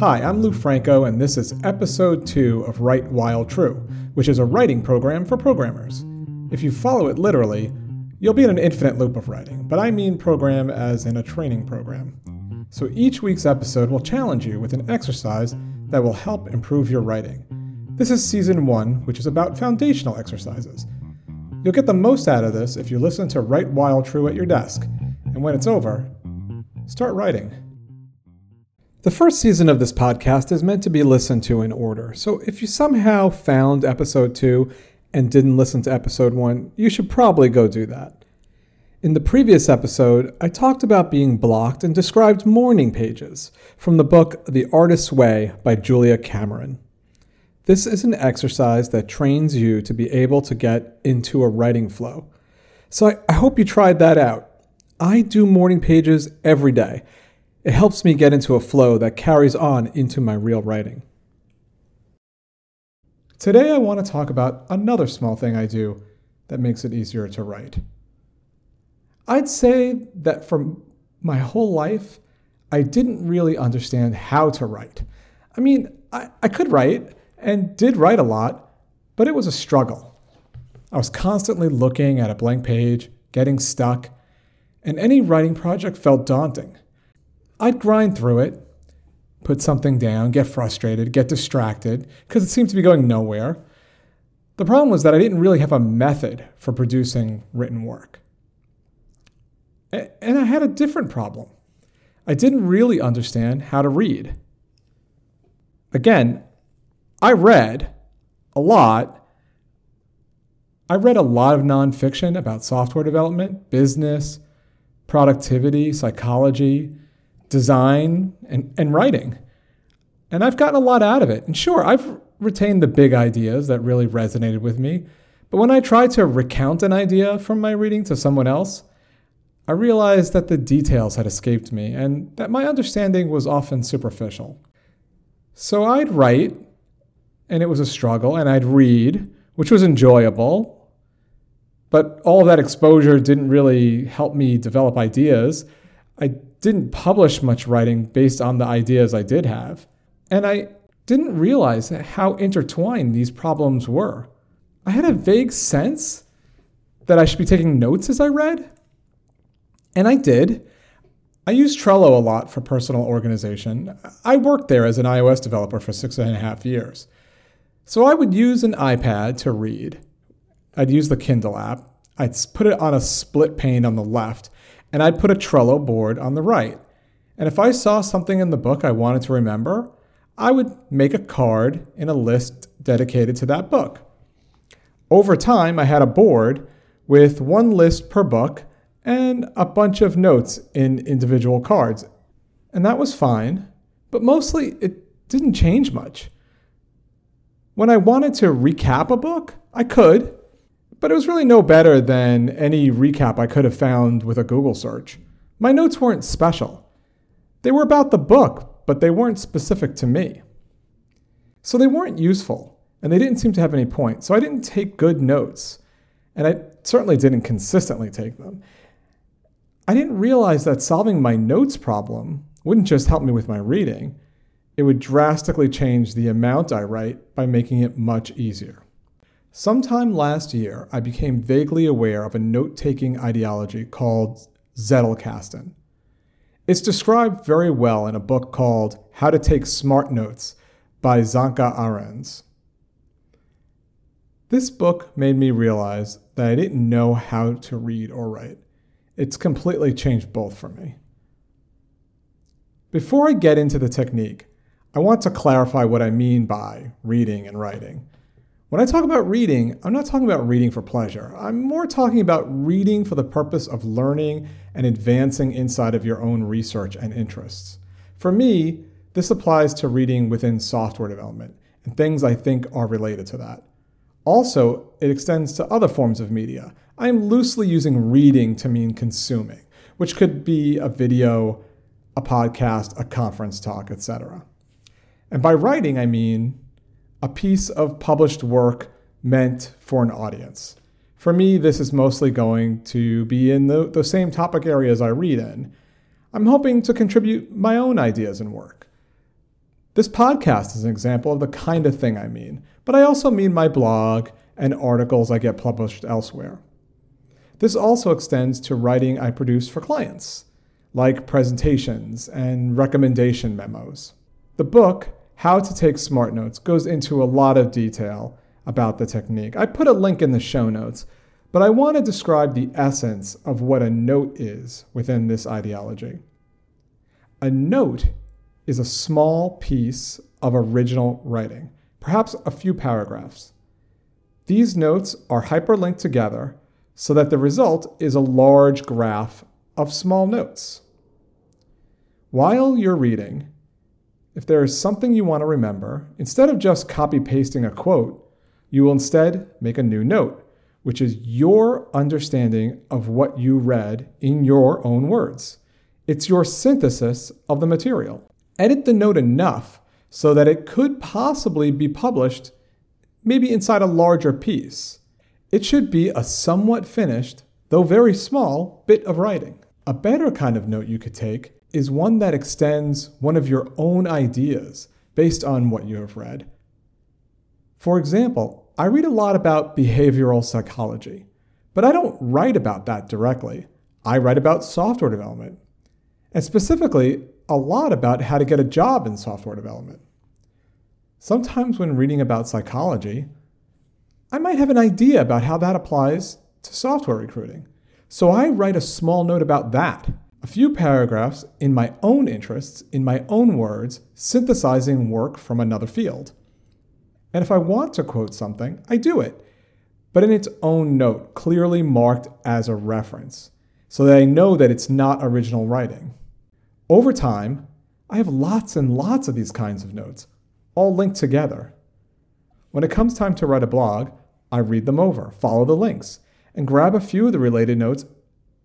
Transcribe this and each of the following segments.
Hi, I'm Lou Franco, and this is episode two of Write While True, which is a writing program for programmers. If you follow it literally, you'll be in an infinite loop of writing, but I mean program as in a training program. So each week's episode will challenge you with an exercise that will help improve your writing. This is season one, which is about foundational exercises. You'll get the most out of this if you listen to Write While True at your desk, and when it's over, start writing. The first season of this podcast is meant to be listened to in order, so if you somehow found episode 2 and didn't listen to episode 1, you should probably go do that. In the previous episode, I talked about being blocked and described morning pages from the book The Artist's Way by Julia Cameron. This is an exercise that trains you to be able to get into a writing flow. So I, I hope you tried that out. I do morning pages every day it helps me get into a flow that carries on into my real writing. Today, I want to talk about another small thing I do that makes it easier to write. I'd say that for my whole life, I didn't really understand how to write. I mean, I, I could write and did write a lot, but it was a struggle. I was constantly looking at a blank page, getting stuck, and any writing project felt daunting. I'd grind through it, put something down, get frustrated, get distracted, because it seemed to be going nowhere. The problem was that I didn't really have a method for producing written work. And I had a different problem. I didn't really understand how to read. Again, I read a lot. I read a lot of nonfiction about software development, business, productivity, psychology, design, and, and writing. And I've gotten a lot out of it. And sure, I've retained the big ideas that really resonated with me. But when I try to recount an idea from my reading to someone else, I realized that the details had escaped me and that my understanding was often superficial. So I'd write, and it was a struggle, and I'd read, which was enjoyable. But all that exposure didn't really help me develop ideas. I didn't publish much writing based on the ideas I did have. And I didn't realize how intertwined these problems were. I had a vague sense that I should be taking notes as I read. And I did. I use Trello a lot for personal organization. I worked there as an iOS developer for six and a half years. So I would use an iPad to read. I'd use the Kindle app. I'd put it on a split pane on the left and I'd put a Trello board on the right. And if I saw something in the book I wanted to remember, I would make a card in a list dedicated to that book. Over time, I had a board with one list per book and a bunch of notes in individual cards. And that was fine, but mostly it didn't change much. When I wanted to recap a book, I could, but it was really no better than any recap I could have found with a Google search. My notes weren't special. They were about the book, but they weren't specific to me. So they weren't useful, and they didn't seem to have any point, so I didn't take good notes, and I certainly didn't consistently take them. I didn't realize that solving my notes problem wouldn't just help me with my reading, it would drastically change the amount I write by making it much easier. Sometime last year, I became vaguely aware of a note taking ideology called Zettelkasten. It's described very well in a book called How to Take Smart Notes by Sönke Ahrens. This book made me realize that I didn't know how to read or write. It's completely changed both for me. Before I get into the technique, I want to clarify what I mean by reading and writing. When I talk about reading, I'm not talking about reading for pleasure. I'm more talking about reading for the purpose of learning and advancing inside of your own research and interests. For me, this applies to reading within software development and things I think are related to that. Also, it extends to other forms of media. I am loosely using reading to mean consuming, which could be a video, a podcast, a conference talk, etc. And by writing, I mean a piece of published work meant for an audience. For me, this is mostly going to be in the, the same topic areas I read in. I'm hoping to contribute my own ideas and work. This podcast is an example of the kind of thing I mean, but I also mean my blog and articles I get published elsewhere. This also extends to writing I produce for clients, like presentations and recommendation memos. The book, How to Take Smart Notes, goes into a lot of detail about the technique. I put a link in the show notes, but I want to describe the essence of what a note is within this ideology. A note is a small piece of original writing, perhaps a few paragraphs. These notes are hyperlinked together so that the result is a large graph of small notes. While you're reading, if there is something you want to remember, instead of just copy pasting a quote, you will instead make a new note, which is your understanding of what you read in your own words. It's your synthesis of the material edit the note enough so that it could possibly be published maybe inside a larger piece. It should be a somewhat finished, though very small, bit of writing. A better kind of note you could take is one that extends one of your own ideas based on what you have read. For example, I read a lot about behavioral psychology, but I don't write about that directly. I write about software development. And specifically, a lot about how to get a job in software development. Sometimes, when reading about psychology, I might have an idea about how that applies to software recruiting. So I write a small note about that, a few paragraphs in my own interests, in my own words, synthesizing work from another field. And if I want to quote something, I do it, but in its own note, clearly marked as a reference, so that I know that it's not original writing. Over time, I have lots and lots of these kinds of notes, all linked together. When it comes time to write a blog, I read them over, follow the links, and grab a few of the related notes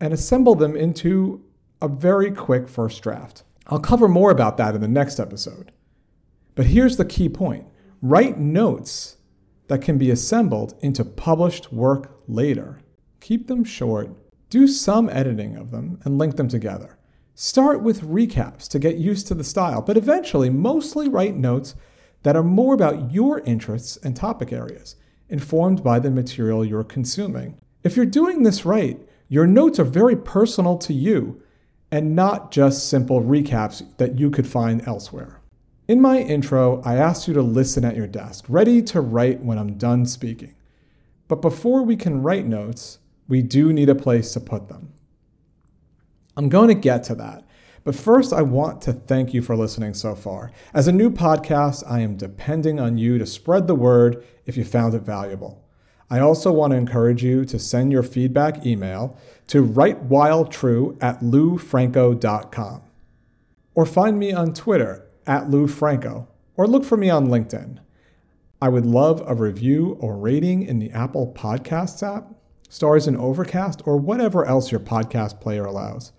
and assemble them into a very quick first draft. I'll cover more about that in the next episode. But here's the key point write notes that can be assembled into published work later. Keep them short, do some editing of them, and link them together. Start with recaps to get used to the style, but eventually mostly write notes that are more about your interests and topic areas, informed by the material you're consuming. If you're doing this right, your notes are very personal to you and not just simple recaps that you could find elsewhere. In my intro, I asked you to listen at your desk, ready to write when I'm done speaking. But before we can write notes, we do need a place to put them. I'm going to get to that. But first, I want to thank you for listening so far. As a new podcast, I am depending on you to spread the word if you found it valuable. I also want to encourage you to send your feedback email to writewhiletrue at loufranco.com. Or find me on Twitter at loufranco, or look for me on LinkedIn. I would love a review or rating in the Apple Podcasts app, stars in Overcast, or whatever else your podcast player allows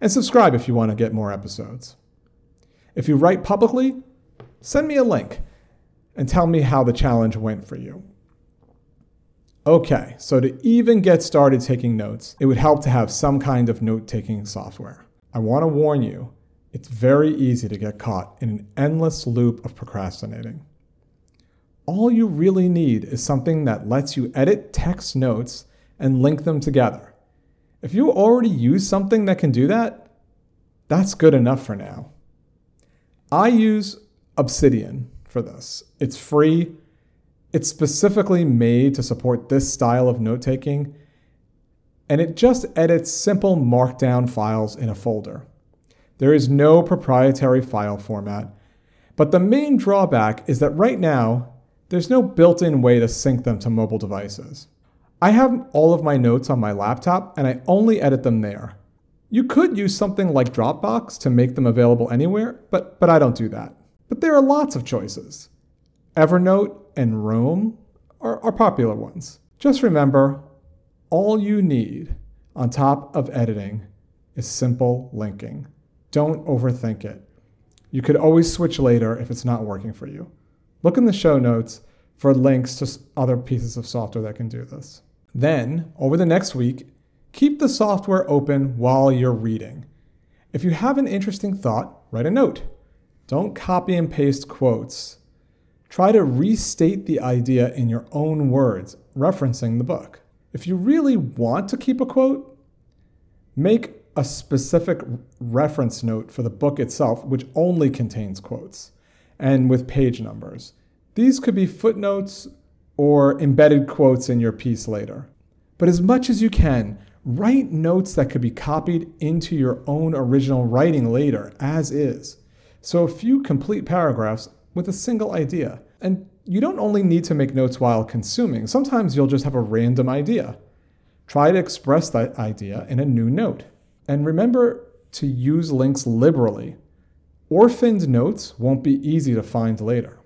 and subscribe if you want to get more episodes. If you write publicly, send me a link and tell me how the challenge went for you. Okay, so to even get started taking notes, it would help to have some kind of note taking software. I want to warn you, it's very easy to get caught in an endless loop of procrastinating. All you really need is something that lets you edit text notes and link them together. If you already use something that can do that, that's good enough for now. I use Obsidian for this. It's free. It's specifically made to support this style of note taking, and it just edits simple markdown files in a folder. There is no proprietary file format, but the main drawback is that right now, there's no built in way to sync them to mobile devices. I have all of my notes on my laptop and I only edit them there. You could use something like Dropbox to make them available anywhere, but, but I don't do that. But there are lots of choices. Evernote and Roam are, are popular ones. Just remember, all you need on top of editing is simple linking. Don't overthink it. You could always switch later if it's not working for you. Look in the show notes for links to other pieces of software that can do this. Then, over the next week, keep the software open while you're reading. If you have an interesting thought, write a note. Don't copy and paste quotes. Try to restate the idea in your own words, referencing the book. If you really want to keep a quote, make a specific reference note for the book itself, which only contains quotes, and with page numbers. These could be footnotes or embedded quotes in your piece later. But as much as you can, write notes that could be copied into your own original writing later, as is. So a few complete paragraphs with a single idea. And you don't only need to make notes while consuming, sometimes you'll just have a random idea. Try to express that idea in a new note. And remember to use links liberally. Orphaned notes won't be easy to find later.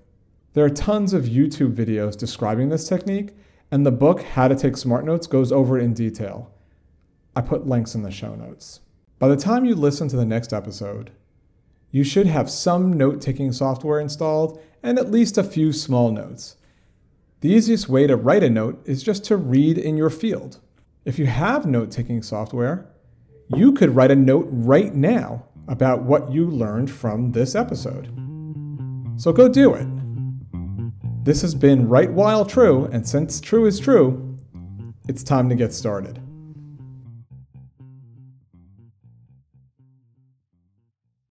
There are tons of YouTube videos describing this technique, and the book How to Take Smart Notes goes over it in detail. I put links in the show notes. By the time you listen to the next episode, you should have some note taking software installed and at least a few small notes. The easiest way to write a note is just to read in your field. If you have note taking software, you could write a note right now about what you learned from this episode. So go do it. This has been Write While True, and since true is true, it's time to get started.